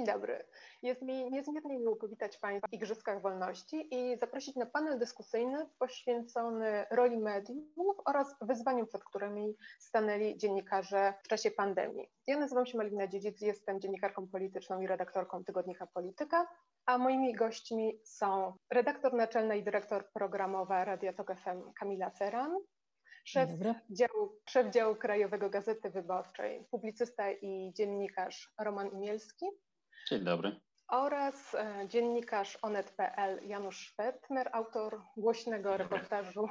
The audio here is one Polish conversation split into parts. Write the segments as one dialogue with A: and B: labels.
A: Dzień dobry. Jest mi niezmiernie miło powitać Państwa w Igrzyskach Wolności i zaprosić na panel dyskusyjny poświęcony roli mediów oraz wyzwaniom, przed którymi stanęli dziennikarze w czasie pandemii. Ja nazywam się Malina Dziedzic, jestem dziennikarką polityczną i redaktorką tygodnika Polityka, a moimi gośćmi są redaktor naczelna i dyrektor programowa Radia Tok FM Kamila Ceran, szef działu, szef działu Krajowego Gazety Wyborczej, publicysta i dziennikarz Roman Imielski.
B: Dzień dobry.
A: Oraz e, dziennikarz onet.pl Janusz Szwetner, autor głośnego reportażu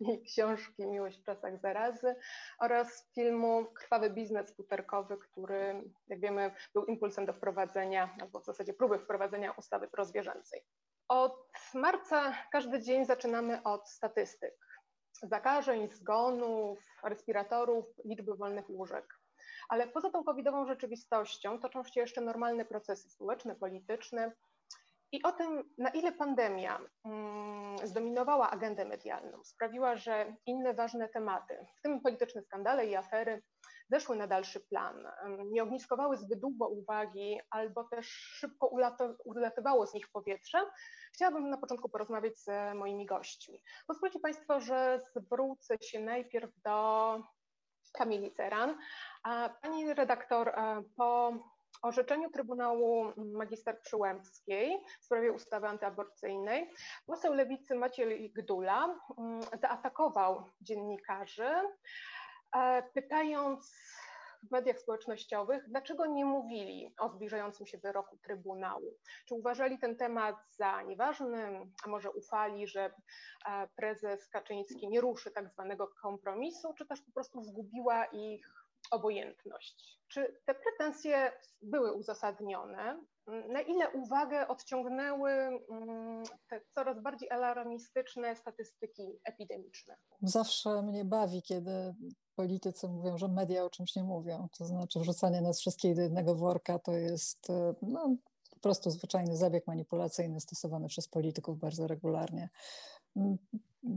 A: i książki Miłość w czasach zarazy oraz filmu Krwawy biznes futerkowy, który, jak wiemy, był impulsem do wprowadzenia, albo w zasadzie próby wprowadzenia ustawy prozwierzęcej. Od marca każdy dzień zaczynamy od statystyk. Zakażeń, zgonów, respiratorów, liczby wolnych łóżek. Ale poza tą covidową rzeczywistością toczą się jeszcze normalne procesy społeczne, polityczne. I o tym, na ile pandemia mm, zdominowała agendę medialną, sprawiła, że inne ważne tematy, w tym polityczne skandale i afery, zeszły na dalszy plan, nie ogniskowały zbyt długo uwagi albo też szybko ulatywało z nich powietrze, chciałabym na początku porozmawiać z moimi gośćmi. Pozwólcie Państwo, że zwrócę się najpierw do Kamili Ceran. Pani redaktor, e, po orzeczeniu Trybunału Magister Przyłębskiej w sprawie ustawy antyaborcyjnej poseł lewicy Maciej Gdula mm, zaatakował dziennikarzy, e, pytając w mediach społecznościowych, dlaczego nie mówili o zbliżającym się wyroku Trybunału? Czy uważali ten temat za nieważny, a może ufali, że e, prezes Kaczyński nie ruszy tak zwanego kompromisu, czy też po prostu zgubiła ich obojętność? Czy te pretensje były uzasadnione? Na ile uwagę odciągnęły mm, te coraz bardziej alarmistyczne statystyki epidemiczne?
C: Zawsze mnie bawi, kiedy politycy mówią, że media o czymś nie mówią. To znaczy wrzucanie nas wszystkich do jednego worka to jest e, no, po prostu zwyczajny zabieg manipulacyjny stosowany przez polityków bardzo regularnie. Mm,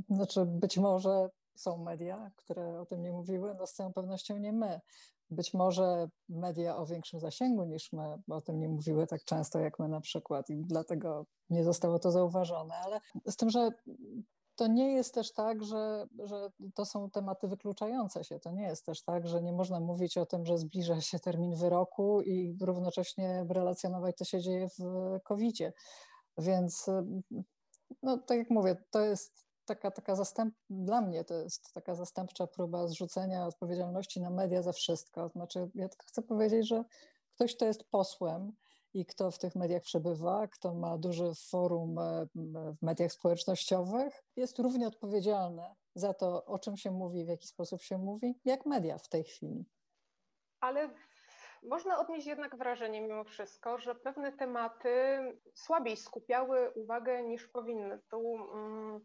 C: znaczy być może są media, które o tym nie mówiły, no z całą pewnością nie my. Być może media o większym zasięgu niż my o tym nie mówiły tak często jak my na przykład i dlatego nie zostało to zauważone, ale z tym, że to nie jest też tak, że, że to są tematy wykluczające się. To nie jest też tak, że nie można mówić o tym, że zbliża się termin wyroku i równocześnie relacjonować, co się dzieje w COVID-zie. Więc, no, tak jak mówię, to jest taka, taka zastęp, dla mnie to jest taka zastępcza próba zrzucenia odpowiedzialności na media za wszystko. Znaczy, ja chcę powiedzieć, że ktoś, kto jest posłem, i kto w tych mediach przebywa, kto ma duży forum e, w mediach społecznościowych, jest równie odpowiedzialny za to, o czym się mówi, w jaki sposób się mówi, jak media w tej chwili.
A: Ale można odnieść jednak wrażenie mimo wszystko, że pewne tematy słabiej skupiały uwagę niż powinny. Tu um,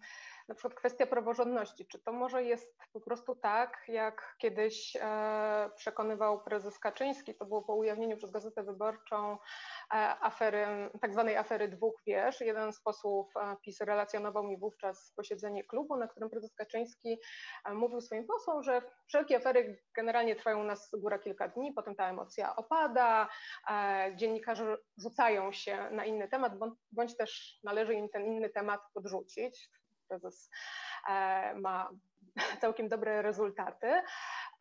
A: na przykład kwestia praworządności. Czy to może jest po prostu tak, jak kiedyś e, przekonywał prezes Kaczyński, to było po ujawnieniu przez Gazetę Wyborczą e, afery, tak zwanej afery dwóch wież. Jeden z posłów e, PiS relacjonował mi wówczas posiedzenie klubu, na którym prezes Kaczyński mówił swoim posłom, że wszelkie afery generalnie trwają u nas góra kilka dni, potem ta emocja opada, dziennikarze rzucają się na inny temat, bądź też należy im ten inny temat podrzucić. Prezes e, ma całkiem dobre rezultaty.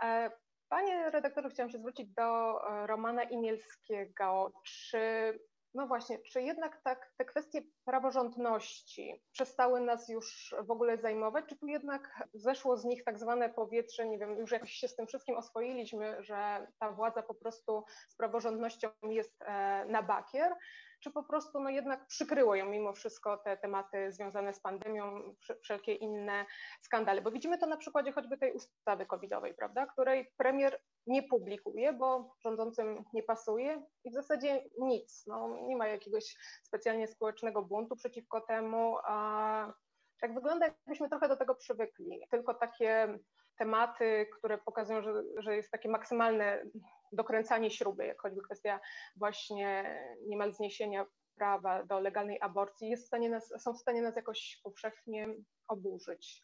A: E, panie redaktorze, chciałam się zwrócić do Romana Imielskiego. Czy no właśnie, czy jednak tak te kwestie praworządności przestały nas już w ogóle zajmować, czy tu jednak zeszło z nich tak zwane powietrze, nie wiem, już jakoś się z tym wszystkim oswoiliśmy, że ta władza po prostu z praworządnością jest e, na bakier, czy po prostu no jednak przykryło ją mimo wszystko te tematy związane z pandemią, wszelkie inne skandale, bo widzimy to na przykładzie choćby tej ustawy covidowej, prawda, której premier nie publikuje, bo rządzącym nie pasuje i w zasadzie nic. No, nie ma jakiegoś specjalnie społecznego buntu przeciwko temu. A tak wygląda, jakbyśmy trochę do tego przywykli. Tylko takie tematy, które pokazują, że, że jest takie maksymalne dokręcanie śruby, jak choćby kwestia właśnie niemal zniesienia prawa do legalnej aborcji, jest w stanie nas, są w stanie nas jakoś powszechnie oburzyć.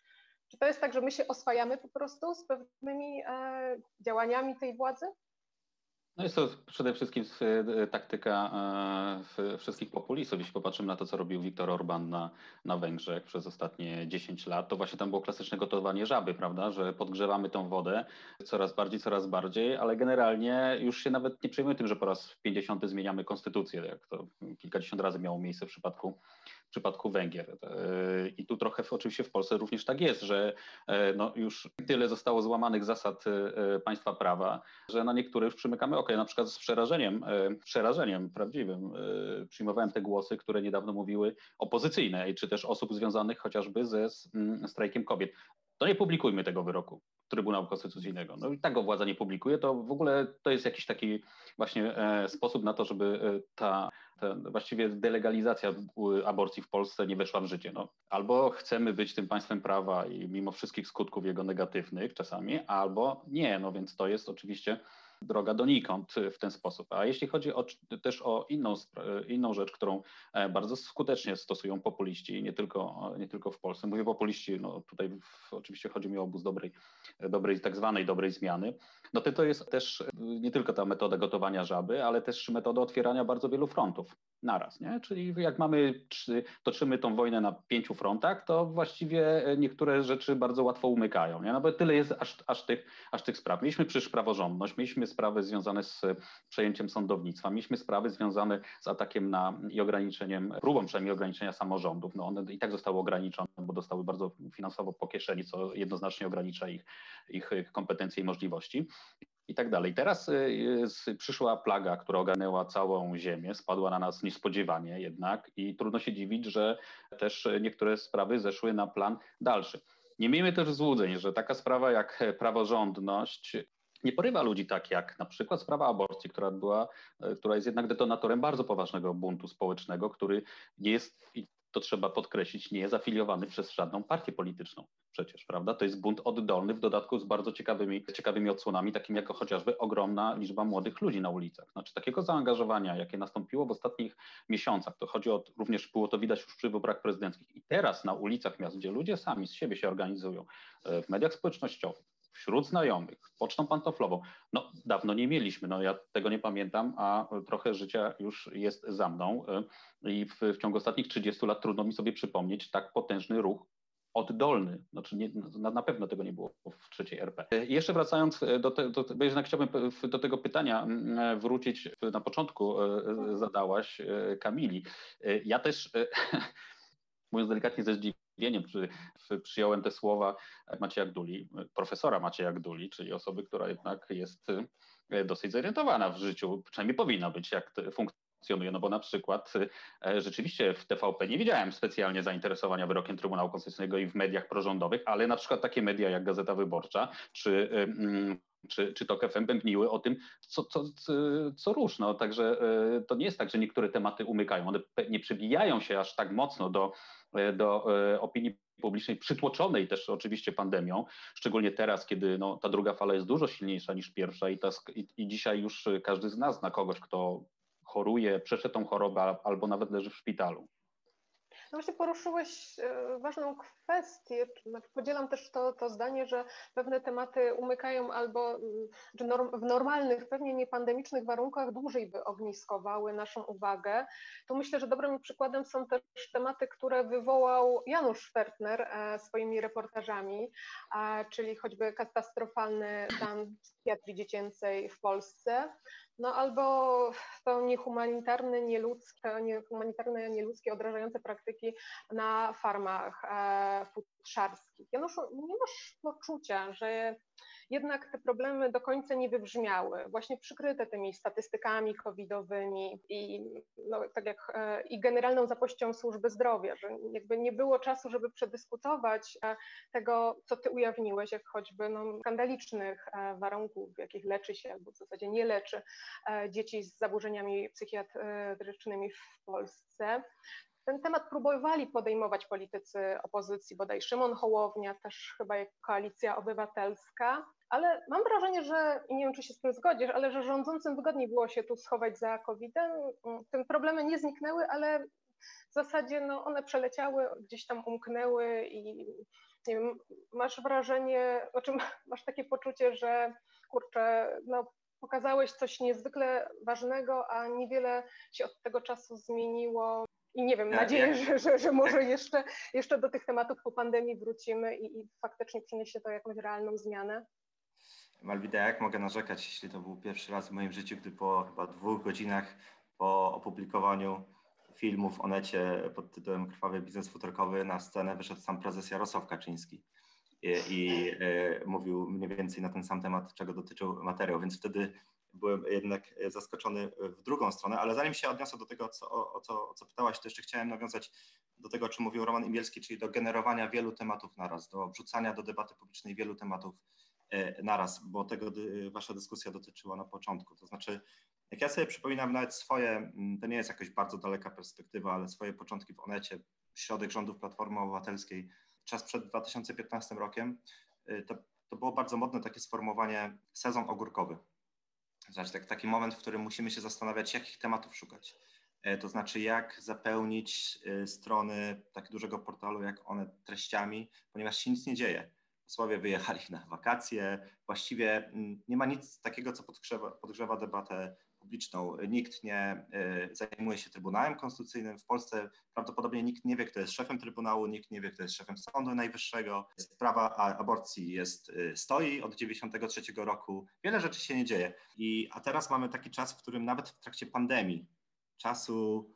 A: Czy to jest tak, że my się oswajamy po prostu z pewnymi e, działaniami tej władzy?
B: No jest to przede wszystkim e, taktyka e, wszystkich populistów. Jeśli popatrzymy na to, co robił Viktor Orban na, na Węgrzech przez ostatnie 10 lat, to właśnie tam było klasyczne gotowanie żaby, prawda, że podgrzewamy tą wodę coraz bardziej, coraz bardziej, ale generalnie już się nawet nie przejmujemy tym, że po raz 50 zmieniamy konstytucję, jak to kilkadziesiąt razy miało miejsce w przypadku przypadku Węgier. E, I tu trochę oczywiście w Polsce również tak jest, że no już tyle zostało złamanych zasad państwa prawa, że na niektóre już przymykamy oko. Na przykład z przerażeniem, e, przerażeniem prawdziwym e, przyjmowałem te głosy, które niedawno mówiły opozycyjne, czy też osób związanych chociażby ze strajkiem kobiet. To nie publikujmy tego wyroku Trybunału Konstytucyjnego. No i tak go władza nie publikuje, to w ogóle to jest jakiś taki właśnie e, sposób na to, żeby ta, ta właściwie delegalizacja aborcji w Polsce nie weszła w życie. No, albo chcemy być tym państwem prawa i mimo wszystkich skutków jego negatywnych czasami, albo nie. No więc to jest oczywiście droga donikąd w ten sposób. A jeśli chodzi o, też o inną, inną rzecz, którą e, bardzo skutecznie stosują populiści, nie tylko, nie tylko w Polsce, mówię populiści, no tutaj w, oczywiście chodzi mi o obóz dobrej, dobrej, tak zwanej dobrej zmiany, no to to jest też nie tylko ta metoda gotowania żaby, ale też metoda otwierania bardzo wielu frontów naraz, nie? Czyli jak mamy, toczymy tą wojnę na pięciu frontach, to właściwie niektóre rzeczy bardzo łatwo umykają, nie? No bo tyle jest aż, aż, tych, aż tych spraw. Mieliśmy przecież praworządność, mieliśmy sprawy związane z przejęciem sądownictwa, mieliśmy sprawy związane z atakiem na i ograniczeniem, próbą przynajmniej ograniczenia samorządów. No one i tak zostały ograniczone, bo dostały bardzo finansowo po kieszeni, co jednoznacznie ogranicza ich, ich kompetencje i możliwości i tak dalej. Teraz y, przyszła plaga, która ogarnęła całą Ziemię, spadła na nas niespodziewanie jednak i trudno się dziwić, że też niektóre sprawy zeszły na plan dalszy. Nie miejmy też złudzeń, że taka sprawa jak praworządność nie porywa ludzi tak jak na przykład sprawa aborcji, która, była, e, która jest jednak detonatorem bardzo poważnego buntu społecznego, który jest, to trzeba podkreślić, nie jest afiliowany przez żadną partię polityczną przecież, prawda? To jest bunt oddolny, w dodatku z bardzo ciekawymi, ciekawymi odsłonami, takim jako chociażby ogromna liczba młodych ludzi na ulicach. Znaczy takiego zaangażowania, jakie nastąpiło w ostatnich miesiącach, to chodzi o, również było to widać już przy wyborach prezydenckich i teraz na ulicach miast, gdzie ludzie sami z siebie się organizują, e, w mediach społecznościowych, wśród znajomych, pocztą pantoflową. No, dawno nie mieliśmy, no ja tego nie pamiętam, a trochę życia już jest za mną y, i w, w ciągu ostatnich 30 lat trudno mi sobie przypomnieć tak potężny ruch oddolny. Znaczy nie, na, na, pewno tego nie było w trzeciej RP. I jeszcze wracając do, te, do, bo jednak chciałbym do tego pytania mm, wrócić. Na początku y, zadałaś y, Kamili. Ja też, mówiąc delikatnie ze zdziwieniem, zdziwieniem przy, przyjąłem te słowa Macieja Gduli, profesora Macieja Gduli, czyli osoby, która jednak jest e, dosyć zorientowana w życiu, przynajmniej powinna być, jak funkcjonuje, no bo na przykład e, rzeczywiście w TVP nie widziałem specjalnie zainteresowania wyrokiem Trybunału Konstytucyjnego i w mediach prorządowych, ale na przykład takie media jak Gazeta Wyborcza czy e, mm, czy, czy TOK FM bębniły o tym, co, co, co, co. No, także to nie jest tak, że niektóre tematy umykają. One nie przebijają się aż tak mocno do, do opinii publicznej, przytłoczonej też oczywiście pandemią, szczególnie teraz, kiedy no, ta druga fala jest dużo silniejsza niż pierwsza i, ta, i, i dzisiaj już każdy z nas zna kogoś, kto choruje, przeszedł tą chorobę albo nawet leży w szpitalu.
A: No właśnie poruszyłeś e, ważną kwestię. Znaczy podzielam też to, to zdanie, że pewne tematy umykają albo w normalnych, pewnie niepandemicznych warunkach dłużej by ogniskowały naszą uwagę. Tu myślę, że dobrym przykładem są też tematy, które wywołał Janusz Fertner e, swoimi reportażami, czyli choćby katastrofalny stan psychiatrii dziecięcej w Polsce, no albo to niehumanitarne, nieludzkie, niehumanitarne, nieludzkie, odrażające praktyki na farmach e, futrzarskich. Janusz, nie masz poczucia, że jednak te problemy do końca nie wybrzmiały, właśnie przykryte tymi statystykami covidowymi i no, tak jak e, i generalną zapością służby zdrowia, że jakby nie było czasu, żeby przedyskutować e, tego, co ty ujawniłeś, jak choćby no, skandalicznych e, warunków, w jakich leczy się albo w zasadzie nie leczy dzieci z zaburzeniami psychiatrycznymi w Polsce. Ten temat próbowali podejmować politycy opozycji, bodaj Szymon Hołownia, też chyba jak Koalicja Obywatelska, ale mam wrażenie, że, i nie wiem, czy się z tym zgodzisz, ale że rządzącym wygodniej było się tu schować za COVID-em. Te problemy nie zniknęły, ale w zasadzie no, one przeleciały, gdzieś tam umknęły i nie wiem, masz wrażenie, czym masz takie poczucie, że kurczę, no pokazałeś coś niezwykle ważnego, a niewiele się od tego czasu zmieniło. I nie wiem, nadzieję, że, że, że może jeszcze, jeszcze do tych tematów po pandemii wrócimy i, i faktycznie przyniesie to jakąś realną zmianę.
D: Malwida, jak mogę narzekać, jeśli to był pierwszy raz w moim życiu, gdy po chyba dwóch godzinach po opublikowaniu filmu w Onecie pod tytułem Krwawy biznes futerkowy na scenę wyszedł sam prezes Jarosław Kaczyński. I, i e, mówił mniej więcej na ten sam temat, czego dotyczył materiał, więc wtedy byłem jednak zaskoczony w drugą stronę, ale zanim się odniosę do tego, co, o, co, o co pytałaś, to jeszcze chciałem nawiązać do tego, o czym mówił Roman Imielski, czyli do generowania wielu tematów naraz, do wrzucania do debaty publicznej wielu tematów e, naraz, bo tego wasza dyskusja dotyczyła na początku. To znaczy, jak ja sobie przypominam nawet swoje, mm, to nie jest jakaś bardzo daleka perspektywa, ale swoje początki w Onecie, środek rządów Platformy Obywatelskiej, czas przed 2015 rokiem, to, to było bardzo modne takie sformułowanie sezon ogórkowy. Znaczy tak, taki moment, w którym musimy się zastanawiać, jakich tematów szukać. E, to znaczy, jak zapełnić y, strony tak dużego portalu, jak one treściami, ponieważ się nic nie dzieje. Posłowie wyjechali na wakacje, właściwie mm, nie ma nic takiego, co podgrzewa, podgrzewa debatę publiczną. Nikt nie y, zajmuje się Trybunałem Konstytucyjnym. W Polsce prawdopodobnie nikt nie wie, kto jest szefem Trybunału, nikt nie wie, kto jest szefem Sądu Najwyższego. Sprawa aborcji jest, y, stoi od 1993 roku. Wiele rzeczy się nie dzieje. I, a teraz mamy taki czas, w którym nawet w trakcie pandemii, czasu,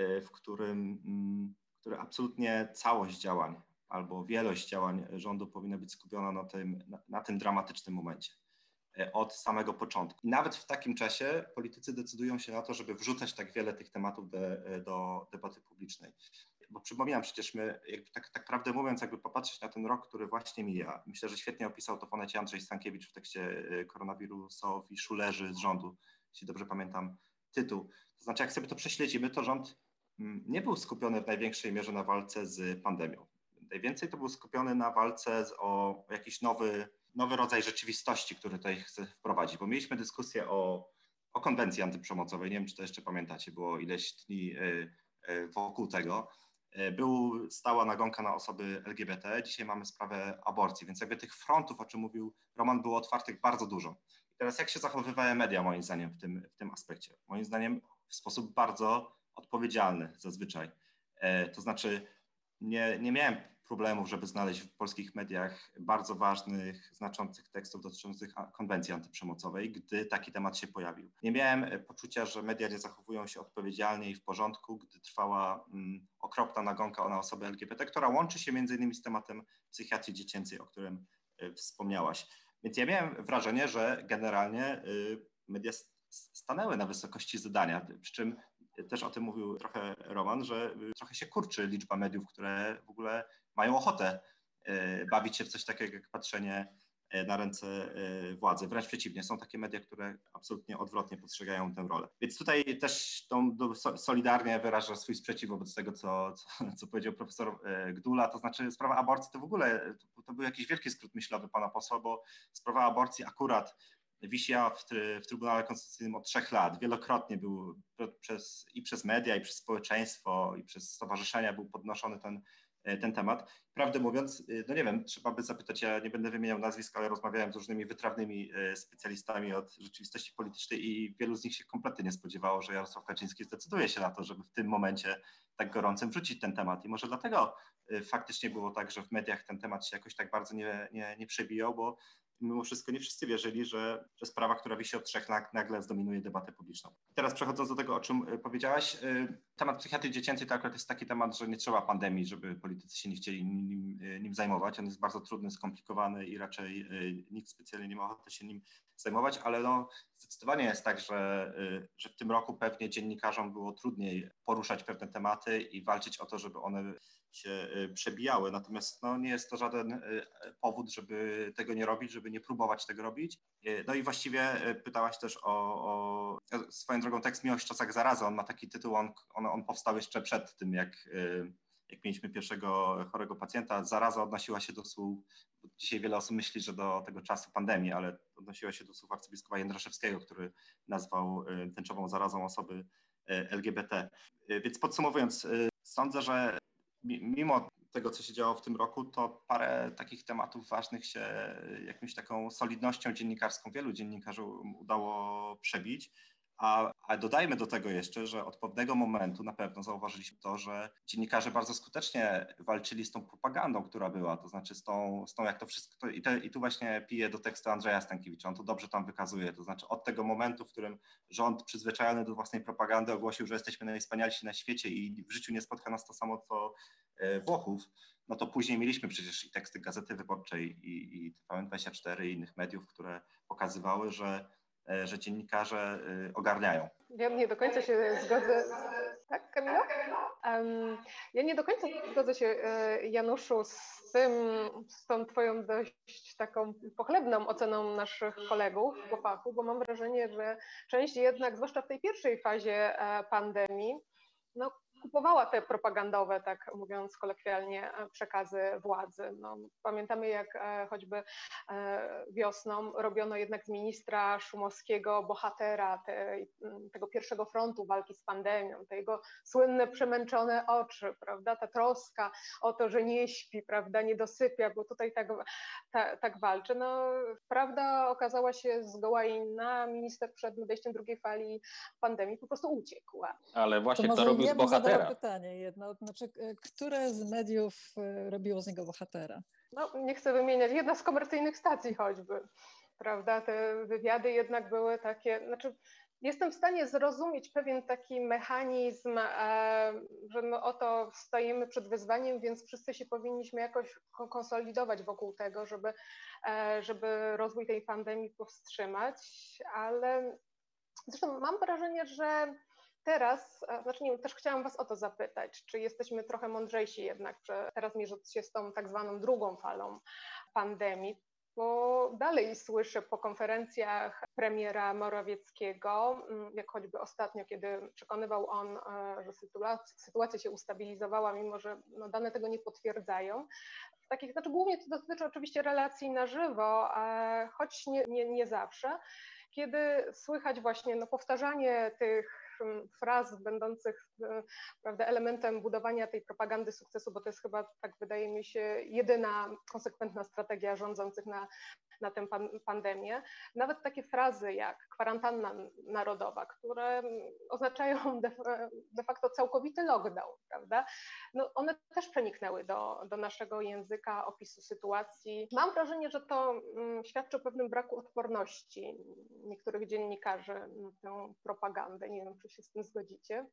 D: y, w którym mm, który absolutnie całość działań albo wielość działań rządu powinna być skupiona na tym, na, na tym dramatycznym momencie. E, od samego początku. I nawet w takim czasie politycy decydują się na to, żeby wrzucać tak wiele tych tematów de, e, do debaty publicznej. Bo przypominam, przecież my, tak, tak prawdę mówiąc, jakby popatrzeć na ten rok, który właśnie mija, myślę, że świetnie opisał to w Onecie Andrzej Stankiewicz w tekście e, koronawirusowi szulerzy z rządu, jeśli dobrze pamiętam tytuł. To znaczy, jak sobie to prześledzimy, to rząd mm, nie był skupiony w największej mierze na walce z pandemią. Najwięcej to był skupiony na walce z, o jakiś nowy nowy rodzaj rzeczywistości, który tutaj chcę wprowadzić, bo mieliśmy dyskusję o, o konwencji antyprzemocowej, nie wiem, czy to jeszcze pamiętacie, było ileś dni e, e, wokół tego. E, był stała nagonka na osoby LGBT, dzisiaj mamy sprawę aborcji, więc jakby tych frontów, o czym mówił Roman, było otwartych bardzo dużo. I teraz jak się zachowywały media moim zdaniem w tym, w tym aspekcie? Moim zdaniem w sposób bardzo odpowiedzialny zazwyczaj. To znaczy nie, nie miałem problemów, żeby znaleźć w polskich mediach bardzo ważnych, znaczących tekstów dotyczących konwencji antyprzemocowej, gdy taki temat się pojawił. Nie miałem e, poczucia, że media nie zachowują się odpowiedzialnie i w porządku, gdy trwała mm, okropna nagonka na osoby LGBT, która łączy się między innymi z tematem psychiatrii dziecięcej, o którym y, wspomniałaś. Więc ja miałem wrażenie, że generalnie y, media stanęły na wysokości zadania, przy czym też o tym mówił trochę Roman, że y, trochę się kurczy liczba mediów, które w ogóle mają ochotę y, bawić się w coś takiego jak patrzenie y, na ręce władzy. Wręcz przeciwnie, są takie media, które absolutnie odwrotnie postrzegają tę rolę. Więc tutaj też tą, solidarnie wyraża swój sprzeciw wobec tego, co, co, powiedział profesor Gdula, to znaczy sprawa aborcji to w ogóle, to, to był jakiś wielki skrót myślowy pana posła, bo sprawa aborcji akurat wisiała w, w Trybunale Konstytucyjnym od trzech lat. Wielokrotnie był przez, i przez media, i przez społeczeństwo, i przez stowarzyszenia był podnoszony ten, e, ten temat. Prawdę mówiąc, e, no nie wiem, trzeba by zapytać, ja nie będę wymieniał nazwisk, ale rozmawiałem z różnymi wytrawnymi e, specjalistami od rzeczywistości politycznej i wielu z nich się kompletnie nie spodziewało, że Jarosław Kaczyński zdecyduje się na to, żeby w tym momencie tak gorącym wrzucić ten temat. I może dlatego faktycznie było tak, że w mediach ten temat się jakoś tak bardzo nie, nie, nie przebijał, bo mimo wszystko nie wszyscy wierzyli, że, że sprawa, która wisi od trzech lat, nagle zdominuje debatę publiczną. Teraz przechodząc do tego, o czym y, powiedziałaś, y, temat psychiatrii dziecięcej to akurat jest taki temat, że nie trzeba pandemii, żeby politycy się nie chcieli nim, nim zajmować. On jest bardzo trudny, skomplikowany i raczej nikt specjalnie nie ma ochoty się nim zajmować, ale no, zdecydowanie jest tak, że, że w tym roku pewnie dziennikarzom było trudniej poruszać pewne tematy i walczyć o to, żeby one się y, przebijały. Natomiast no, nie jest to żaden y, powód, żeby tego nie robić, żeby nie próbować tego robić. Y, no i właściwie pytałaś też o, o swoją drogą tekst Miłość w czasach zarazy. On ma taki tytuł, on, on, on powstał jeszcze przed tym, jak, jak mieliśmy pierwszego chorego pacjenta. Zaraza odnosiła się do słów, dzisiaj wiele osób myśli, że do tego czasu pandemii, ale odnosiła się do słów arcybiskupa Jędraszewskiego, który nazwał tęczową zarazą osoby LGBT. Więc podsumowując, sądzę, że mimo tego, co się działo w tym roku, to parę takich tematów ważnych się jakąś taką solidnością dziennikarską wielu dziennikarzy udało przebić. A, a, dodajmy do tego jeszcze, że od pewnego momentu na pewno zauważyliśmy to, że dziennikarze bardzo skutecznie walczyli z tą propagandą, która była, to znaczy z tą, z tą jak to wszystko, to, i, te, i tu właśnie piję do tekstu Andrzeja Stankiewicza, on to dobrze tam wykazuje, to znaczy od tego momentu, w którym rząd przyzwyczajony do własnej propagandy ogłosił, że jesteśmy najwspanialsi na świecie i w życiu nie spotka nas to samo co e, Włochów, no to później mieliśmy przecież i teksty Gazety Wyborczej i, i TVN24 i innych mediów, które pokazywały, że że dziennikarze y, ogarniają.
A: Ja nie do końca się zgodzę. Tak, Kamila? Ja nie do końca zgodzę się, e, Januszu, z tym, z tą twoją dość taką pochlebną oceną naszych kolegów po fachu, bo mam wrażenie, że część jednak, zwłaszcza w tej pierwszej fazie e, pandemii, no, kupowała te propagandowe, tak mówiąc kolokwialnie, e, przekazy władzy. No, pamiętamy, jak e, choćby e, wiosną robiono jednak z ministra Szumowskiego bohatera te, tego pierwszego frontu walki z pandemią, te jego słynne przemęczone oczy, prawda, ta troska o to, że nie śpi, prawda, nie dosypia, bo tutaj tak, ta, tak walczy. No, prawda okazała się zgoła inna. Minister przed nadejściem drugiej fali pandemii po prostu uciekł.
B: Ale właśnie to, to robił z bohaterem
C: bohatera. pytanie jedno, znaczy, e, które z mediów e, robiło z niego bohatera?
A: No, nie chcę wymieniać, jedna z komercyjnych stacji choćby, prawda, te wywiady jednak były takie, znaczy jestem w stanie zrozumieć pewien taki mechanizm, e, że no oto stajemy przed wyzwaniem, więc wszyscy się powinniśmy jakoś konsolidować wokół tego, żeby, żeby rozwój tej pandemii powstrzymać, ale zresztą mam wrażenie, że Teraz, znaczy nie, też chciałam Was o to zapytać, czy jesteśmy trochę mądrzejsi jednak, że teraz mierząc się z tą tak zwaną drugą falą pandemii, bo dalej słyszę po konferencjach premiera Morawieckiego, mm, jak choćby ostatnio, kiedy przekonywał on, e, że sytuacja, sytuacja się ustabilizowała, mimo że no, dane tego nie potwierdzają. Takich, znaczy głównie to dotyczy oczywiście relacji na żywo, choć nie, nie, nie zawsze, kiedy słychać właśnie no, powtarzanie tych fraz będących e, prawda, elementem budowania tej propagandy sukcesu, bo to jest chyba, tak wydaje mi się, jedyna konsekwentna strategia rządzących na, na tę pan, pandemię. Nawet takie frazy jak kwarantanna narodowa, które oznaczają de, de facto całkowity lockdown, prawda? No one też przeniknęły do, do naszego języka opisu sytuacji. Mam wrażenie, że to mm, świadczy o pewnym braku odporności niektórych dziennikarzy na tę propagandę. Nie wiem, czy się z tym zgodzicie.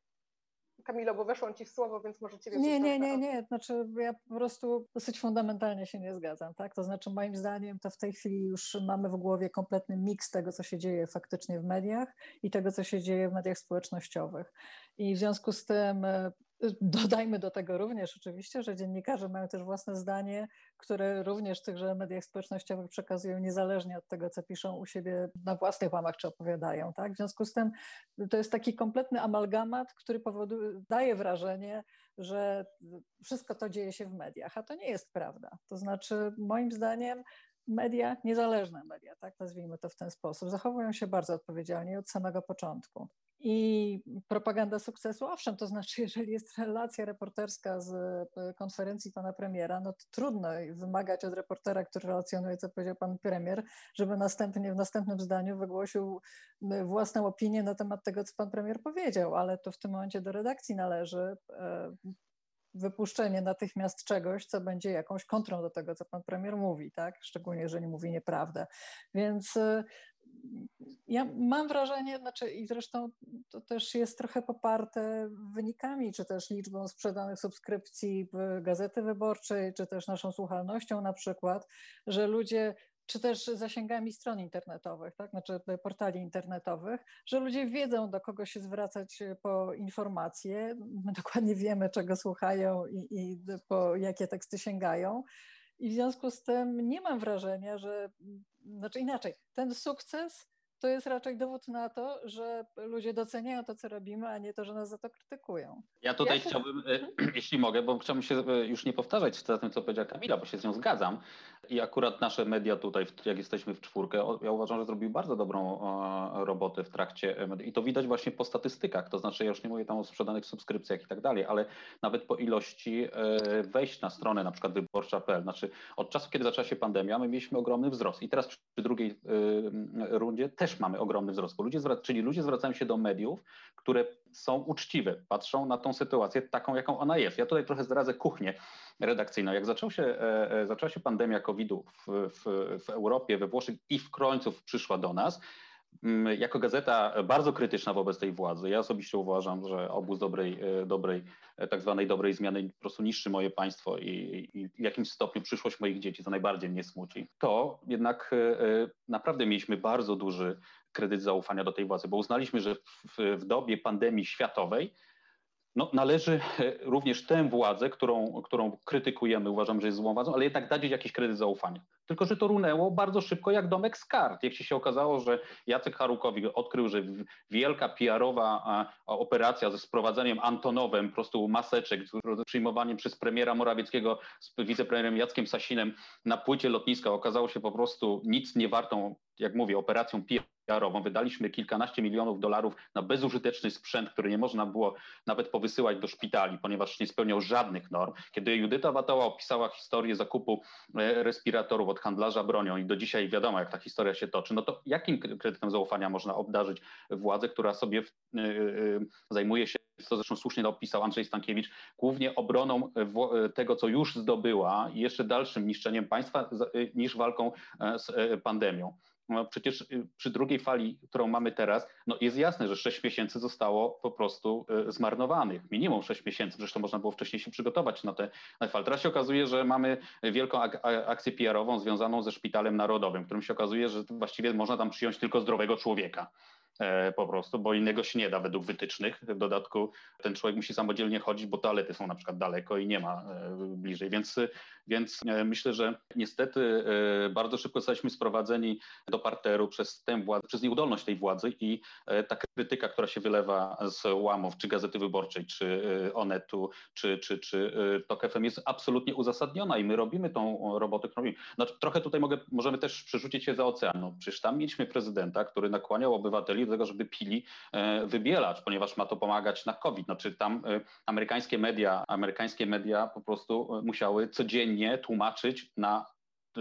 A: Kamilo, bo weszłam Ci w słowo, więc może Ciebie...
C: Nie, nie, nie, nie, znaczy ja po prostu dosyć fundamentalnie się nie zgadzam, tak? To znaczy moim zdaniem to w tej chwili już mamy w głowie kompletny miks tego, co się dzieje faktycznie w mediach i tego, co się dzieje w mediach społecznościowych. I w związku z tym e, Dodajmy do tego również oczywiście, że dziennikarze mają też własne zdanie, które również w tychże mediach społecznościowych przekazują niezależnie od tego, co piszą u siebie na własnych łamach czy opowiadają. Tak? W związku z tym to jest taki kompletny amalgamat, który powoduje, daje wrażenie, że wszystko to dzieje się w mediach, a to nie jest prawda. To znaczy, moim zdaniem, media, niezależne media, tak nazwijmy to w ten sposób, zachowują się bardzo odpowiedzialnie od samego początku. I propaganda sukcesu, owszem, to znaczy, jeżeli jest relacja reporterska z e, konferencji pana premiera, no to trudno wymagać od reportera, który relacjonuje, co powiedział pan premier, żeby następnie w następnym zdaniu wygłosił własną opinię na temat tego, co pan premier powiedział, ale to w tym momencie do redakcji należy e, wypuszczenie natychmiast czegoś, co będzie jakąś kontrą do tego, co pan premier mówi, tak? Szczególnie jeżeli mówi nieprawdę. Więc e, ja mam wrażenie, znaczy i zresztą to też jest trochę poparte wynikami, czy też liczbą sprzedanych subskrypcji Gazety Wyborczej, czy też naszą słuchalnością na przykład, że ludzie czy też zasięgami stron internetowych, tak? znaczy portali internetowych, że ludzie wiedzą, do kogo się zwracać po informacje. My dokładnie wiemy, czego słuchają i, i po jakie teksty sięgają. I w związku z tym nie mam wrażenia, że, znaczy inaczej, ten sukces to jest raczej dowód na to, że ludzie doceniają to, co robimy, a nie to, że nas za to krytykują.
B: Ja tutaj ja chciałbym, e, jeśli mogę, bo chciałbym się e, już nie powtarzać z tym, co powiedziała Kamila, bo się z nią zgadzam. I akurat nasze media tutaj, jak jesteśmy w czwórkę, ja uważam, że zrobił bardzo dobrą robotę w trakcie i to widać właśnie po statystykach, to znaczy ja już nie mówię tam o sprzedanych subskrypcjach i tak dalej, ale nawet po ilości wejść na stronę na przykład wyborcza.pl, znaczy od czasu, kiedy zaczęła się pandemia, my mieliśmy ogromny wzrost. I teraz przy drugiej rundzie też też mamy ogromny wzrost, bo ludzie, czyli ludzie zwracają się do mediów, które są uczciwe, patrzą na tą sytuację taką, jaką ona jest. Ja tutaj trochę zdradzę kuchnię redakcyjną. Jak zaczął się, e, e, zaczęła się pandemia COVID-u w, w, w Europie, we Włoszech i w końcu przyszła do nas, jako gazeta bardzo krytyczna wobec tej władzy. Ja osobiście uważam, że obóz dobrej, e, dobrej e, tak zwanej dobrej zmiany po prostu niszczy moje państwo i, i w jakimś stopniu przyszłość moich dzieci, co najbardziej mnie smuci. To jednak e, naprawdę mieliśmy bardzo duży kredyt zaufania do tej władzy, bo uznaliśmy, że w, w dobie pandemii światowej no, należy również tę władzę, którą, którą krytykujemy, uważam, że jest złą władzą, ale jednak dać jakiś kredyt zaufania. Tylko, że to runęło bardzo szybko jak domek z kart. Jak się okazało, że Jacek Harukowicz odkrył, że wielka PR-owa operacja ze sprowadzeniem Antonowem, po prostu maseczek, przyjmowaniem przez premiera Morawieckiego z wicepremierem Jackiem Sasinem na płycie lotniska okazało się po prostu nic nie wartą, jak mówię, operacją PR PR-ową. Wydaliśmy kilkanaście milionów dolarów na bezużyteczny sprzęt, który nie można było nawet powysyłać do szpitali, ponieważ nie spełniał żadnych norm. Kiedy Judyta Watała opisała historię zakupu e, respiratorów od handlarza bronią i do dzisiaj wiadomo, jak ta historia się toczy, no to jakim kredytem zaufania można obdarzyć władzę, która sobie e, e, zajmuje się co zresztą słusznie opisał Andrzej Stankiewicz, głównie obroną tego, co już zdobyła i jeszcze dalszym niszczeniem państwa niż walką z pandemią. No przecież y, przy drugiej fali, którą mamy teraz, no jest jasne, że 6 miesięcy zostało po prostu y, zmarnowanych. Minimum 6 miesięcy, zresztą można było wcześniej się przygotować na te na fal. Teraz się okazuje, że mamy wielką ak akcję PR-ową związaną ze Szpitalem Narodowym, którym się okazuje, że właściwie można tam przyjąć tylko zdrowego człowieka. E, po prostu, bo innego się nie da według wytycznych. W dodatku ten człowiek musi samodzielnie chodzić, bo toalety są na przykład daleko i nie ma e, bliżej, więc, więc e, myślę, że niestety bardzo szybko zostaliśmy sprowadzeni do parteru przez tę władzę, przez nieudolność tej władzy i ta krytyka, która się wylewa z łamów, czy Gazety Wyborczej, czy Onetu, czy, czy, czy TOK jest absolutnie uzasadniona i my robimy tą robotę, którą. No, trochę tutaj mogę, możemy też przerzucić się za ocean. No, przecież tam mieliśmy prezydenta, który nakłaniał obywateli do tego, żeby pili e, wybielacz, ponieważ ma to pomagać na COVID. Znaczy tam e, amerykańskie media, amerykańskie media po prostu e, musiały codziennie tłumaczyć na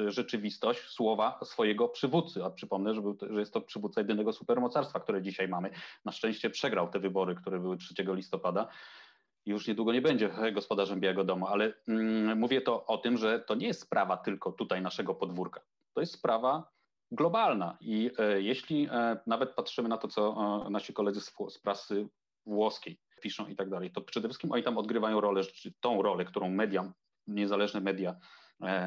B: rzeczywistość słowa swojego przywódcy. A przypomnę, że, był, że jest to przywódca jedynego supermocarstwa, które dzisiaj mamy. Na szczęście przegrał te wybory, które były 3 listopada. Już niedługo nie będzie gospodarzem Białego Domu, ale mm, mówię to o tym, że to nie jest sprawa tylko tutaj naszego podwórka. To jest sprawa globalna. I e, jeśli e, nawet patrzymy na to, co e, nasi koledzy z, z prasy włoskiej piszą i tak dalej, to przede wszystkim oni tam odgrywają rolę, tą rolę, którą media, niezależne media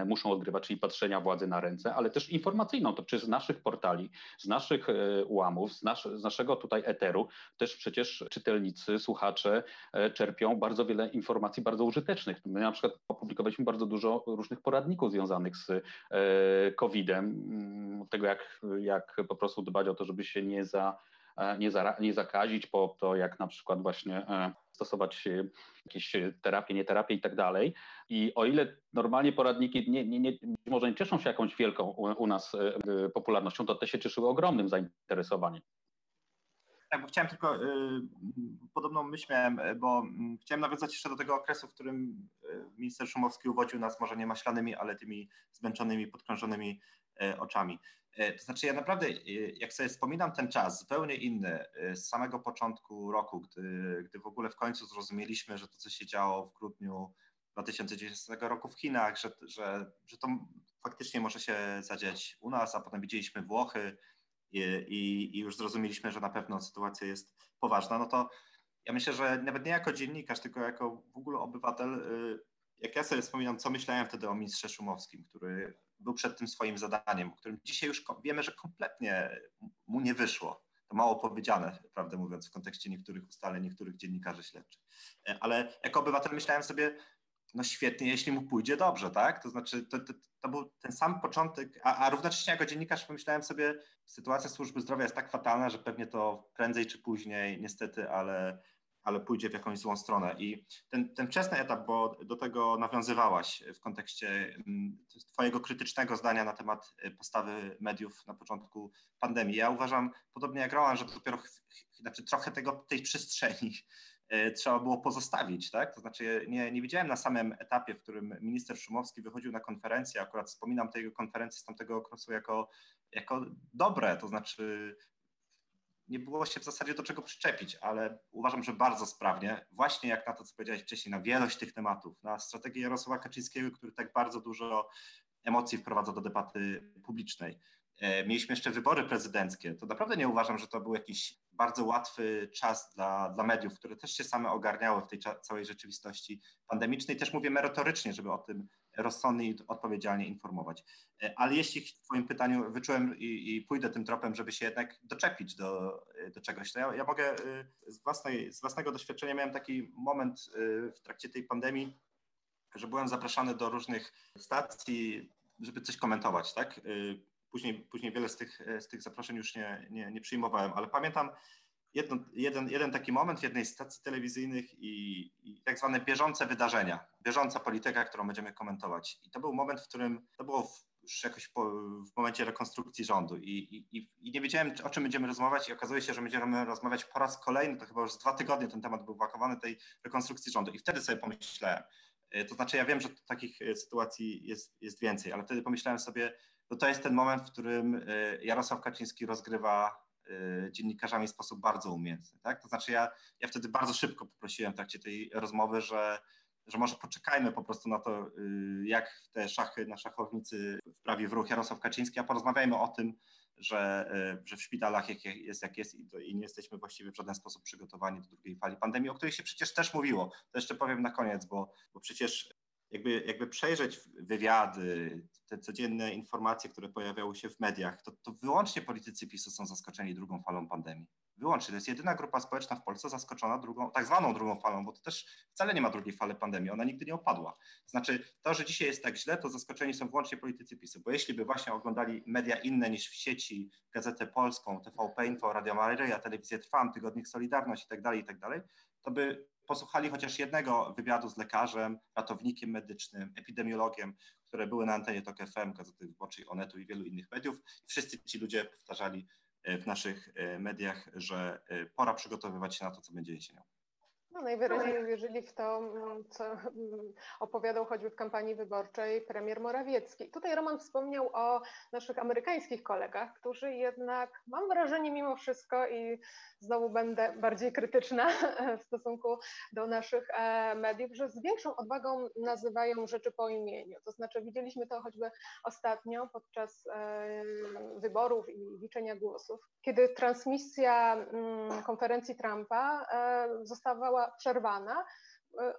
B: muszą odgrywać, czyli patrzenia władzy na ręce, ale też informacyjną, to czy z naszych portali, z naszych e, ułamów, z, nas, z naszego tutaj eteru, też przecież czytelnicy, słuchacze e, czerpią bardzo wiele informacji bardzo użytecznych. My na przykład opublikowaliśmy bardzo dużo różnych poradników związanych z COVID-em, mm, tego jak, jak po prostu dbać o to, żeby się nie za nie, za, nie zakazić, po to jak na przykład właśnie stosować jakieś terapie, nie terapie i tak dalej. I o ile normalnie poradniki nie, nie, nie, może nie cieszą się jakąś wielką u, u nas e, e, popularnością, to te się cieszyły ogromnym zainteresowaniem.
D: Tak, bo chciałem tylko y, podobną myśl miałem, e, bo y, chciałem nawiązać jeszcze do tego okresu, w którym minister Szumowski uwodził nas może nie maślanymi, ale tymi zmęczonymi, podkrążonymi oczami. To znaczy ja naprawdę, jak sobie wspominam ten czas, zupełnie inny, z samego początku roku, gdy, gdy w ogóle w końcu zrozumieliśmy, że to, co się działo w grudniu 2010 roku w Chinach, że, że, że to faktycznie może się zadziać u nas, a potem widzieliśmy Włochy i, i, i już zrozumieliśmy, że na pewno sytuacja jest poważna, no to ja myślę, że nawet nie jako dziennikarz, tylko jako w ogóle obywatel, jak ja sobie wspominam, co myślałem wtedy o ministrze Szumowskim, który był przed tym swoim zadaniem, którym dzisiaj już wiemy, że kompletnie mu nie wyszło. To mało powiedziane, prawdę mówiąc, w kontekście niektórych ustaleń, niektórych dziennikarzy śledczych. E, ale jako obywatel myślałem sobie, no świetnie, jeśli mu pójdzie dobrze, tak? To znaczy, to, to, to był ten sam początek, a, a, równocześnie jako dziennikarz pomyślałem sobie, sytuacja służby zdrowia jest tak fatalna, że pewnie to prędzej czy później, niestety, ale, ale pójdzie w jakąś złą stronę. I ten, ten wczesny etap, bo do tego nawiązywałaś w kontekście mm, Twojego krytycznego zdania na temat y, postawy mediów na początku pandemii. Ja uważam, podobnie jak Roman, że dopiero znaczy trochę tego, tej przestrzeni E, trzeba było pozostawić, tak? To znaczy nie, nie widziałem na samym etapie, w którym minister Szumowski wychodził na konferencję, akurat wspominam tej konferencji z tamtego okresu jako, jako dobre, to znaczy nie było się w zasadzie do czego przyczepić, ale uważam, że bardzo sprawnie, właśnie jak na to, co powiedziałeś wcześniej, na wielość tych tematów, na strategię Jarosława Kaczyńskiego, który tak bardzo dużo emocji wprowadza do debaty publicznej. E, mieliśmy jeszcze wybory prezydenckie. To naprawdę nie uważam, że to był jakiś bardzo łatwy czas dla, dla mediów, które też się same ogarniały w tej całej rzeczywistości pandemicznej. Też mówię merytorycznie, żeby o tym rozsądnie i odpowiedzialnie informować. E, ale jeśli w Twoim pytaniu wyczułem i, i, pójdę tym tropem, żeby się jednak doczepić do, do czegoś, to ja, ja mogę e, z, własnej, z własnego doświadczenia miałem taki moment w trakcie tej pandemii, że byłem zapraszany do różnych stacji, żeby coś komentować, tak? Później, później wiele z tych, z tych zaproszeń już nie, nie, nie przyjmowałem, ale pamiętam jedno, jeden, jeden taki moment w jednej stacji telewizyjnych i, i tak zwane bieżące wydarzenia, bieżąca polityka, którą będziemy komentować. I to był moment, w którym to było w, już jakoś po, w momencie rekonstrukcji rządu I, i, i nie wiedziałem, o czym będziemy rozmawiać i okazuje się, że będziemy rozmawiać po raz kolejny, to chyba już z dwa tygodnie ten temat był wakowany, tej rekonstrukcji rządu. I wtedy sobie pomyślałem, e, to znaczy ja wiem, że takich e, sytuacji jest, jest więcej, ale wtedy pomyślałem sobie, no to jest ten moment, w którym y, Jarosław Kaczyński rozgrywa dziennikarzami w sposób bardzo umiejętny. Tak? To znaczy ja, ja wtedy bardzo szybko poprosiłem w trakcie tej rozmowy, że, że może poczekajmy po prostu na to, y, jak te szachy na szachownicy wprawi w ruch Jarosław Kaczyński, a porozmawiajmy o tym, że, że w szpitalach jak jest, jak jest i, i nie jesteśmy właściwie w żaden sposób przygotowani do drugiej fali pandemii, o której się przecież też mówiło. To jeszcze powiem na koniec, bo, bo przecież jakby, jakby przejrzeć wywiady, te codzienne informacje, które pojawiały się w mediach, to, to wyłącznie politycy PiSu są zaskoczeni drugą falą pandemii. Wyłącznie. To jest jedyna grupa społeczna w Polsce zaskoczona drugą, tak zwaną drugą falą, bo to też wcale nie ma drugiej fali pandemii, ona nigdy nie opadła. Znaczy, to, że dzisiaj jest tak źle, to zaskoczeni są wyłącznie politycy PiSu, bo jeśli by właśnie oglądali media inne niż w sieci, Gazetę Polską, TVP Info, Radio Maryja, Telewizję Trwam, Tygodnik Solidarność i tak dalej, i tak dalej, to by posłuchali chociaż jednego wywiadu z lekarzem, ratownikiem medycznym, epidemiologiem, które były na antenie TOK FM, Gazety Wyborczej, Onetu i wielu innych mediów. Wszyscy ci ludzie powtarzali e, w naszych e, mediach, że e, pora przygotowywać się na to, co będzie jesienią.
A: No, najwyraźniej uwierzyli w to, mm, co mm, opowiadał choćby w kampanii wyborczej premier Morawiecki. Tutaj Roman wspomniał o naszych amerykańskich kolegach, którzy jednak, mam wrażenie mimo wszystko i znowu będę bardziej krytyczna w stosunku do naszych e, mediów, że z większą odwagą nazywają rzeczy po imieniu. To znaczy widzieliśmy to choćby ostatnio podczas e, wyborów i liczenia głosów, kiedy transmisja mm, konferencji Trumpa e, została przerwana,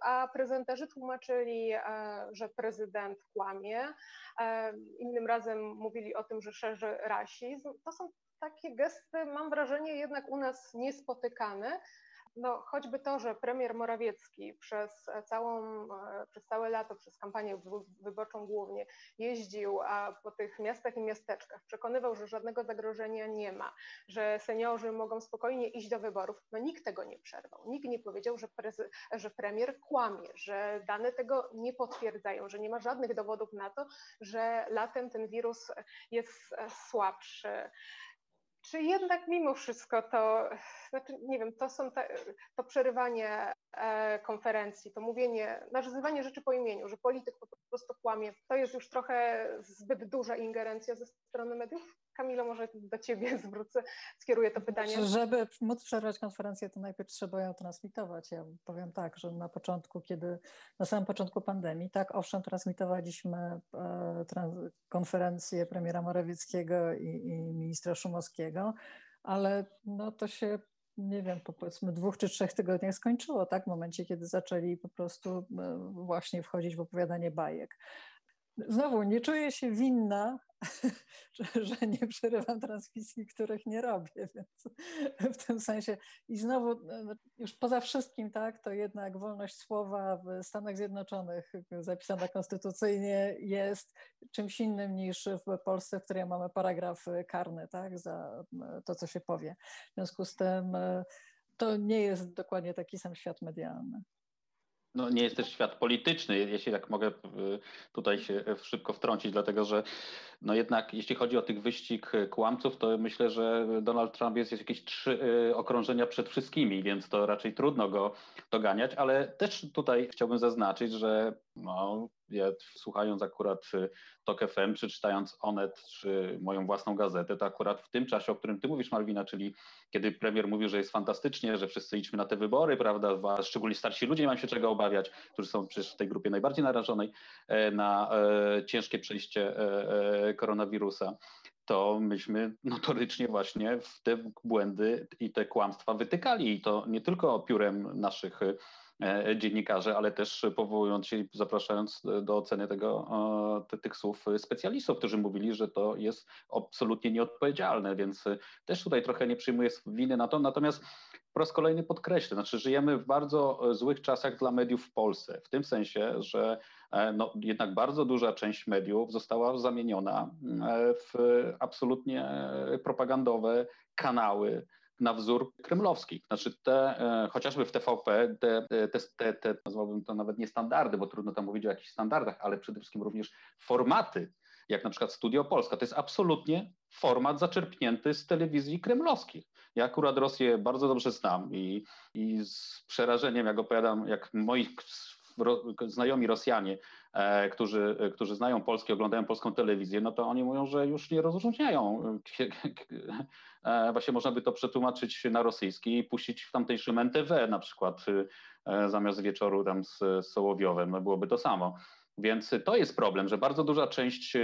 A: a prezenterzy tłumaczyli, e, że prezydent kłamie. E, innym razem mówili o tym, że szerzy rasizm. To są takie gesty, mam wrażenie, jednak u nas niespotykane no, choćby to, że premier Morawiecki przez, całą, e, przez całe lato, przez kampanię wyborczą głównie jeździł po tych miastach i miasteczkach, przekonywał, że żadnego zagrożenia nie ma, że seniorzy mogą spokojnie iść do wyborów, no nikt tego nie przerwał. Nikt nie powiedział, że, że premier kłamie, że dane tego nie potwierdzają, że nie ma żadnych dowodów na to, że latem ten wirus jest e, słabszy czy jednak mimo wszystko to, znaczy nie wiem, to są te, to przerywanie konferencji, to mówienie, nazywanie rzeczy po imieniu, że polityk po prostu kłamie, to jest już trochę zbyt duża ingerencja ze strony mediów? Kamilo, może do Ciebie zwrócę, skieruję to pytanie.
C: Żeby móc przerwać konferencję, to najpierw trzeba ją transmitować. Ja powiem tak, że na początku, kiedy, na samym początku pandemii, tak, owszem, transmitowaliśmy e, konferencję premiera Morawieckiego i, i ministra Szumowskiego, ale no to się nie wiem, po powiedzmy dwóch czy trzech tygodniach skończyło, tak? W momencie, kiedy zaczęli po prostu e, właśnie wchodzić w opowiadanie bajek. Znowu, nie czuję się winna, że, że, nie przerywam transmisji, których nie robię, więc w tym sensie i znowu no, już poza wszystkim, tak, to jednak wolność słowa w Stanach Zjednoczonych zapisana konstytucyjnie jest czymś innym niż w Polsce, w której mamy paragraf karny, tak, za to, co się powie. W związku z tym to nie jest dokładnie taki sam świat medialny
B: no, nie jest też świat polityczny, jeśli tak mogę y, tutaj się szybko wtrącić, dlatego że no jednak jeśli chodzi o tych wyścig kłamców, to myślę, że Donald Trump jest, jakieś trzy y, okrążenia przed wszystkimi, więc to raczej trudno go doganiać, ale też tutaj chciałbym zaznaczyć, że no, ja słuchając akurat y, TOK FM, czy czytając Onet, czy moją własną gazetę, to akurat w tym czasie, o którym ty mówisz, Malwina, czyli kiedy premier mówił, że jest fantastycznie, że wszyscy idźmy na te wybory, prawda, szczególnie starsi ludzie nie mają się czego obawiać, którzy są przecież w tej grupie najbardziej narażonej e, na e, ciężkie przejście e, koronawirusa to myśmy notorycznie właśnie w te błędy i te kłamstwa wytykali i to nie tylko piórem naszych dziennikarzy, ale też powołując się i zapraszając do oceny tego, te, tych słów specjalistów, którzy mówili, że to jest absolutnie nieodpowiedzialne, więc też tutaj trochę nie przyjmuję winy na to. Natomiast po raz kolejny podkreślę, znaczy żyjemy w bardzo złych czasach dla mediów w Polsce, w tym sensie, że e, no, jednak bardzo duża część mediów została zamieniona e, w absolutnie propagandowe kanały, na wzór kremlowski. Znaczy te, e, chociażby w TVP, te, te, te, te, nazwałbym to nawet nie standardy, bo trudno tam mówić o jakichś standardach, ale przede wszystkim również formaty, jak na przykład Studio Polska, to jest absolutnie format zaczerpnięty z telewizji kremlowskich. Ja akurat Rosję bardzo dobrze znam i, i z przerażeniem, jak opowiadam, jak moi znajomi Rosjanie, e, którzy, którzy znają Polskę, oglądają polską telewizję, no to oni mówią, że już nie rozróżniają. E, właśnie można by to przetłumaczyć na rosyjski i puścić w tamtejszym NTW na przykład e, zamiast wieczoru tam z, Sołowiowem, no byłoby to samo. Więc to jest problem, że bardzo duża część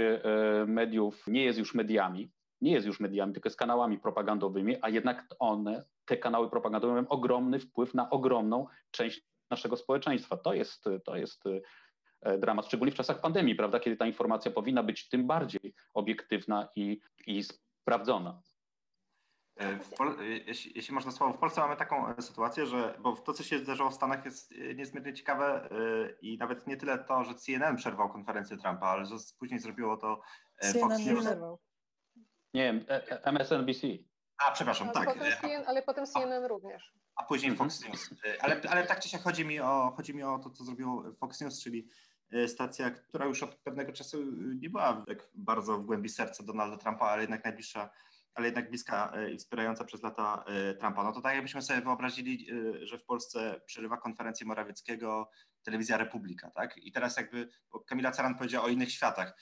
B: mediów nie jest już mediami, nie jest już mediami, tylko jest kanałami propagandowymi, a jednak one, te kanały propagandowe mają ogromny wpływ na ogromną część naszego społeczeństwa. To jest, to jest e, dramat, szczególnie w czasach pandemii, prawda, kiedy ta informacja powinna być tym bardziej obiektywna i, i sprawdzona.
D: E, Pol- jeśli, jeśli, można słowo, w Polsce mamy taką e, sytuację, że bo to, co się zdarzyło w Stanach jest niezmiernie ciekawe i nawet nie tyle to, że CNN przerwał konferencję Trumpa, ale że później zrobiło to
C: CNN Fox News. Nie,
B: nie MSNBC.
D: A, przepraszam, ale tak.
A: Potem CNN, ale potem CNN również
D: a później mhm. Fox News. E, ale, ale tak czy siak chodzi mi, o, chodzi mi o to, co zrobił Fox News, czyli e, stacja, która już od pewnego czasu nie była tak bardzo w głębi serca Donalda Trumpa, ale jednak najbliższa, ale jednak bliska e, i wspierająca przez lata Trumpa. No to tak jakbyśmy sobie wyobrazili, że w Polsce przerywa konferencję Morawieckiego telewizja Republika, tak? I teraz jakby, Kamila Caran powiedziała o innych światach,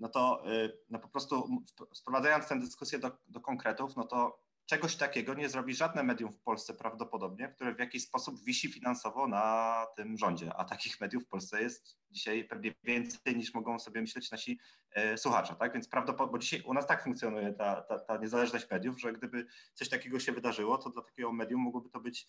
D: no to no po prostu sprowadzając tę dyskusję do, do konkretów, no to Czegoś takiego nie zrobi żadne medium w Polsce prawdopodobnie, które w jakiś sposób wisi finansowo na tym rządzie, a takich mediów w Polsce jest dzisiaj pewnie więcej niż mogą sobie myśleć nasi e, słuchacze, tak? Więc prawdopodobnie, bo dzisiaj u nas tak funkcjonuje ta, ta, ta niezależność mediów, że gdyby coś takiego się wydarzyło, to dla takiego medium mógłby to być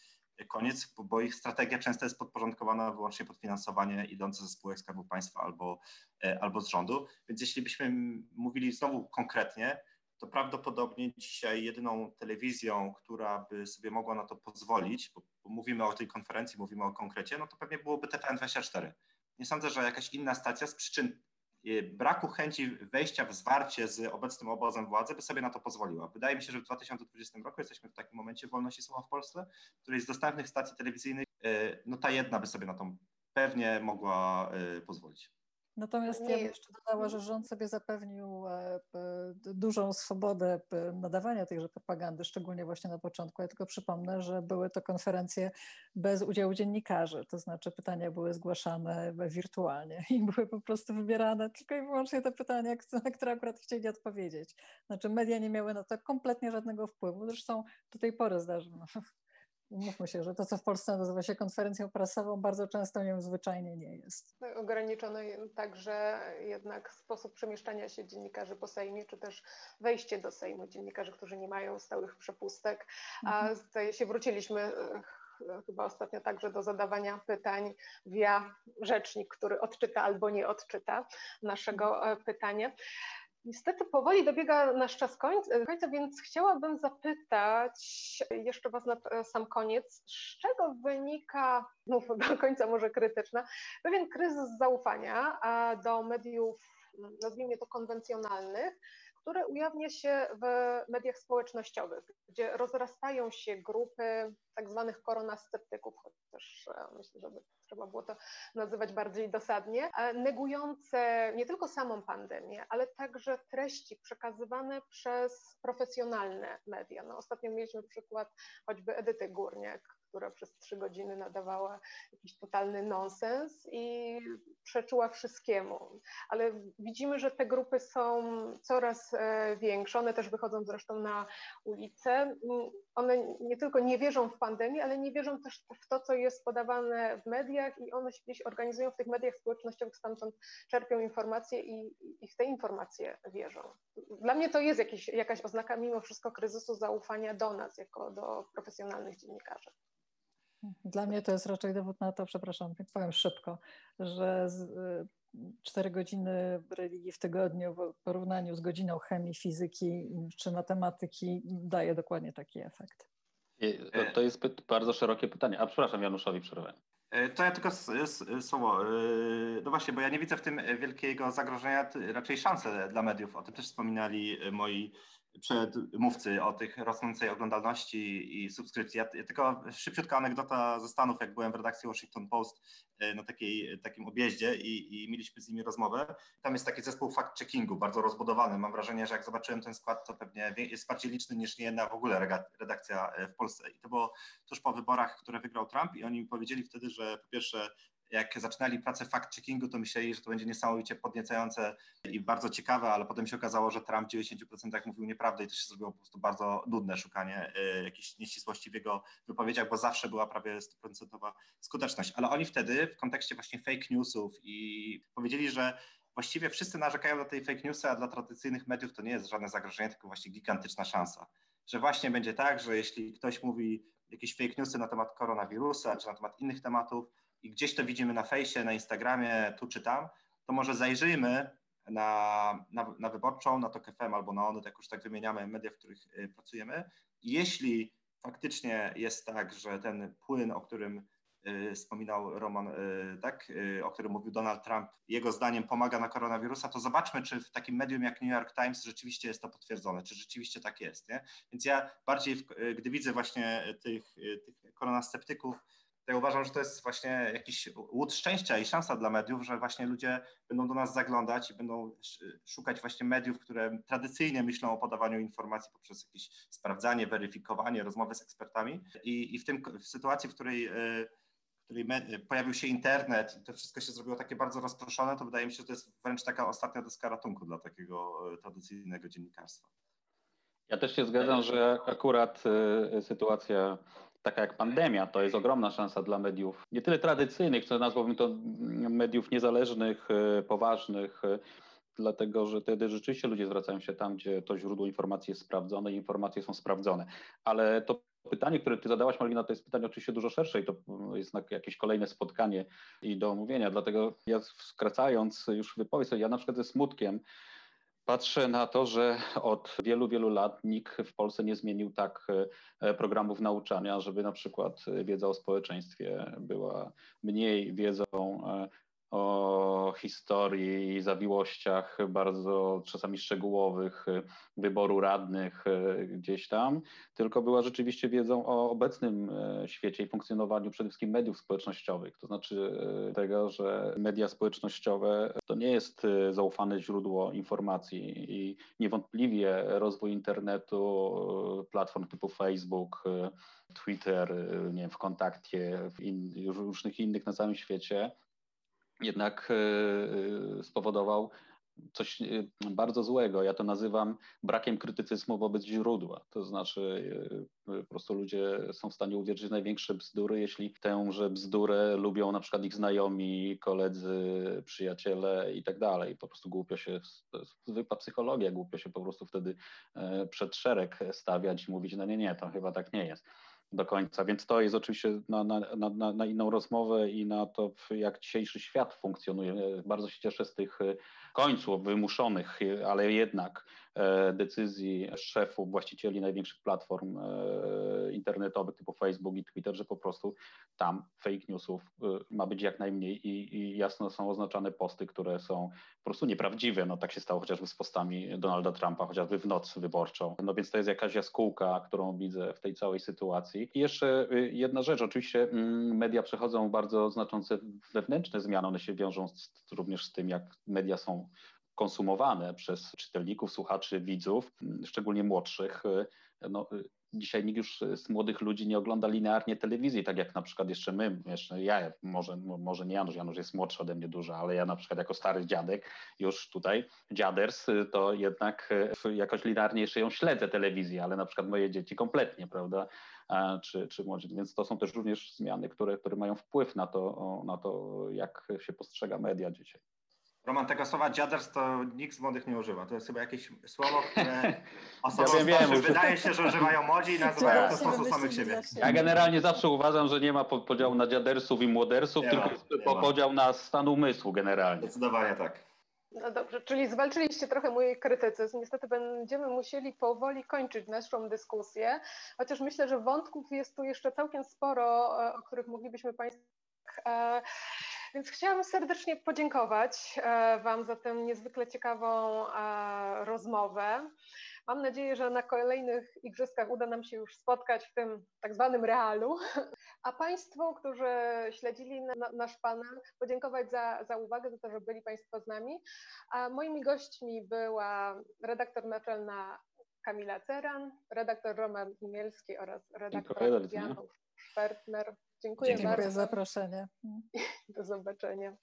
D: koniec, bo, bo ich strategia często jest podporządkowana wyłącznie pod finansowanie idące ze spółek Skarbu Państwa albo, e, albo z rządu. Więc jeśli byśmy mówili znowu konkretnie, to prawdopodobnie dzisiaj jedyną telewizją, która by sobie mogła na to pozwolić, bo, bo mówimy o tej konferencji, mówimy o konkrecie, no to pewnie byłoby TVN24. Nie sądzę, że jakaś inna stacja z przyczyn e, braku chęci wejścia w zwarcie z obecnym obozem władzy by sobie na to pozwoliła. Wydaje mi się, że w 2020 roku jesteśmy w takim momencie wolności słowa w Polsce, w której z dostępnych stacji telewizyjnych, e, no ta jedna by sobie na to pewnie mogła e, pozwolić.
C: Natomiast nie. ja bym jeszcze dodała, że rząd sobie zapewnił e, dużą swobodę nadawania tejże propagandy, szczególnie właśnie na początku. Ja tylko przypomnę, że były to konferencje bez udziału dziennikarzy, to znaczy pytania były zgłaszane wirtualnie i były po prostu wybierane tylko i wyłącznie te pytania, na które akurat chcieli odpowiedzieć. Znaczy media nie miały na to kompletnie żadnego wpływu. Zresztą do tej pory zdarzy, no, Mówmy się, że to, co w Polsce nazywa się konferencją prasową, bardzo często nią zwyczajnie nie jest.
A: Ograniczony także jednak sposób przemieszczania się dziennikarzy po Sejmie, czy też wejście do Sejmu dziennikarzy, którzy nie mają stałych przepustek. A mhm. zdaje się, wróciliśmy chyba ostatnio także do zadawania pytań via rzecznik, który odczyta albo nie odczyta naszego pytania. Niestety powoli dobiega nasz czas końca, więc chciałabym zapytać jeszcze Was na sam koniec, z czego wynika, znów do końca może krytyczna, pewien kryzys zaufania do mediów, nazwijmy to konwencjonalnych, które ujawnia się w mediach społecznościowych, gdzie rozrastają się grupy tak zwanych koronasceptyków, chociaż e, myślę, że trzeba było to nazywać bardziej dosadnie, e, negujące nie tylko samą pandemię, ale także treści przekazywane przez profesjonalne media. No, ostatnio mieliśmy przykład choćby Edyty Górniak, która przez trzy godziny nadawała jakiś totalny nonsens i przeczyła wszystkiemu. Ale widzimy, że te grupy są coraz e, większe, one też wychodzą zresztą na ulicę. One nie tylko nie wierzą w pandemię, ale nie wierzą też w to, co jest podawane w mediach i one się gdzieś organizują w tych mediach społecznościowych, stamtąd czerpią informacje i, i w te informacje wierzą. Dla mnie to jest jakiś, jakaś oznaka mimo wszystko kryzysu zaufania do nas, jako do profesjonalnych dziennikarzy.
C: Dla mnie to jest raczej dowód na to, przepraszam, powiem szybko, że cztery godziny religii w tygodniu w porównaniu z godziną chemii, fizyki czy matematyki daje dokładnie taki efekt.
B: To jest bardzo szerokie pytanie. A przepraszam, Januszowi przerwałem.
D: E, to ja tylko słowo. E, no właśnie, bo ja nie widzę w tym wielkiego zagrożenia, raczej szansę dla mediów. O tym też wspominali moi przedmówcy o tych rosnącej oglądalności i subskrypcji. Ja, tylko szybciutka anegdota ze Stanów, jak byłem w redakcji Washington Post e, na takiej, takim objeździe i, i mieliśmy z nimi rozmowę. Tam jest taki zespół fact-checkingu, bardzo rozbudowany. Mam wrażenie, że jak zobaczyłem ten skład, to pewnie jest bardziej liczny niż nie jedna w ogóle redakcja e, w Polsce. I to było tuż po wyborach, które wygrał Trump i oni mi powiedzieli wtedy, że po pierwsze jak zaczynali pracę fact-checkingu, to myśleli, że to będzie niesamowicie podniecające i bardzo ciekawe, ale potem się okazało, że Trump w 90% mówił nieprawdę i to się zrobiło po prostu bardzo nudne szukanie y, jakichś nieścisłości w jego wypowiedziach, bo zawsze była prawie 100% skuteczność. Ale oni wtedy w kontekście właśnie fake newsów i powiedzieli, że właściwie wszyscy narzekają na tej fake newsy, a dla tradycyjnych mediów to nie jest żadne zagrożenie, tylko właśnie gigantyczna szansa. Że właśnie będzie tak, że jeśli ktoś mówi jakieś fake newsy na temat koronawirusa czy na temat innych tematów, i gdzieś to widzimy na fejsie, na Instagramie, tu czy tam, to może zajrzyjmy na, na, na Wyborczą, na TOK FM albo na Onet, jak już tak wymieniamy media, w których y, pracujemy. Jeśli faktycznie jest tak, że ten płyn, o którym y, wspominał Roman, y, tak, o którym mówił Donald Trump, jego zdaniem pomaga na koronawirusa, to zobaczmy, czy w takim medium jak New York Times rzeczywiście jest to potwierdzone, czy rzeczywiście tak jest. Nie? Więc ja bardziej, gdy widzę właśnie tych, tych koronasceptyków, ja uważam, że to jest właśnie jakiś łód szczęścia i szansa dla mediów, że właśnie ludzie będą do nas zaglądać i będą szukać właśnie mediów, które tradycyjnie myślą o podawaniu informacji poprzez jakieś sprawdzanie, weryfikowanie, rozmowy z ekspertami. I, i w, tym, w sytuacji, w której, e, której pojawił się internet i to wszystko się zrobiło takie bardzo rozproszone, to wydaje mi się, że to jest wręcz taka ostatnia deska ratunku dla takiego e, tradycyjnego dziennikarstwa.
B: Ja też się zgadzam, że akurat e, sytuacja taka jak pandemia, to jest ogromna szansa dla mediów, nie tyle tradycyjnych, co nazwałbym to mediów niezależnych, e, poważnych, e, dlatego że wtedy rzeczywiście ludzie zwracają się tam, gdzie to źródło informacji jest sprawdzone i informacje są sprawdzone. Ale to pytanie, które ty zadałaś, Marlina, to jest pytanie oczywiście dużo szersze i to jest jakieś kolejne spotkanie i do omówienia, dlatego ja skracając już wypowiedź, ja na przykład ze smutkiem Patrzę na to, że od wielu, wielu lat nikt w Polsce nie zmienił tak e, programów nauczania, żeby na przykład wiedza o społeczeństwie była mniej wiedzą e, o historii i zawiłościach bardzo czasami szczegółowych wyboru radnych e, gdzieś tam, tylko była rzeczywiście wiedzą o obecnym e, świecie i funkcjonowaniu przede wszystkim mediów społecznościowych. To znaczy tego, że media społecznościowe to nie jest zaufane źródło informacji i niewątpliwie rozwój internetu, platform typu Facebook, Twitter, nie wiem, w kontakcie, w in, różnych innych na całym świecie jednak e, e, spowodował coś e, bardzo złego. Ja to nazywam brakiem krytycyzmu wobec źródła. To znaczy, po prostu ludzie są w stanie uwierzyć w największe bzdury, jeśli tęże bzdurę lubią na przykład ich znajomi, koledzy, przyjaciele i tak dalej. Po prostu głupio się, zwykła psychologia, głupio się po prostu wtedy przed szereg stawiać i mówić, no nie, nie, to chyba tak nie jest. Do końca, więc to jest oczywiście na, na, na, na inną rozmowę i na to, jak dzisiejszy świat funkcjonuje. Bardzo się cieszę z tych końców wymuszonych, ale jednak e, decyzji szefów, właścicieli największych platform e, internetowych typu Facebook i Twitter, że po prostu tam fake newsów e, ma być jak najmniej i, i jasno są oznaczane posty, które są po prostu nieprawdziwe. No tak się stało chociażby z postami Donalda Trumpa, chociażby w noc wyborczą. No więc to jest jakaś jaskółka, którą widzę w tej całej sytuacji. I jeszcze jedna rzecz, oczywiście mm, media przechodzą bardzo znaczące wewnętrzne zmiany, one się wiążą z, również z tym, jak media są konsumowane przez czytelników, słuchaczy, widzów, mm, szczególnie młodszych. Y, no, y, dzisiaj nikt już z młodych ludzi nie ogląda linearnie telewizji, tak jak na przykład jeszcze my, jeszcze ja, może, może nie Janusz, Janusz jest młodszy ode mnie dużo, ale ja na przykład jako stary dziadek już tutaj, dziaders, y, to jednak jakoś linearnie jeszcze ją śledzę telewizję, ale na przykład moje dzieci kompletnie, prawda, czy, czy młodzi, więc to są też również zmiany, które, które mają wpływ na to, na to, jak się postrzega media dzisiaj.
D: Roman, tego słowa dziaders to nikt z młodych nie używa. To jest chyba jakieś słowo, które osoby
B: ja wiem, wiem,
D: wydaje się, że używają młodzi i nazywają w ten sposób samych siebie.
B: Ja generalnie zawsze uważam, że nie ma podziału na dziadersów i młodersów, nie tylko ma, podział na stan umysłu generalnie.
D: Zdecydowanie tak.
A: No dobrze, czyli zwalczyliście trochę mój krytycyzm. Niestety będziemy musieli powoli kończyć naszą dyskusję, chociaż myślę, że wątków jest tu jeszcze całkiem sporo, e, o których moglibyśmy Państwu e, więc chciałam serdecznie podziękować e, Wam za tę niezwykle ciekawą e, rozmowę. Mam nadzieję, że na kolejnych igrzyskach uda nam się już spotkać w tym tak zwanym realu. A Państwu, którzy śledzili nasz panel, podziękować za, za uwagę, za to, że byli Państwo z nami. A moimi gośćmi była redaktor naczelna Kamila Ceran, redaktor Roman Imielski oraz redaktor Janów Szpertner. Dziękuję,
C: Dziękuję bardzo. za zaproszenie.
A: Do zobaczenia.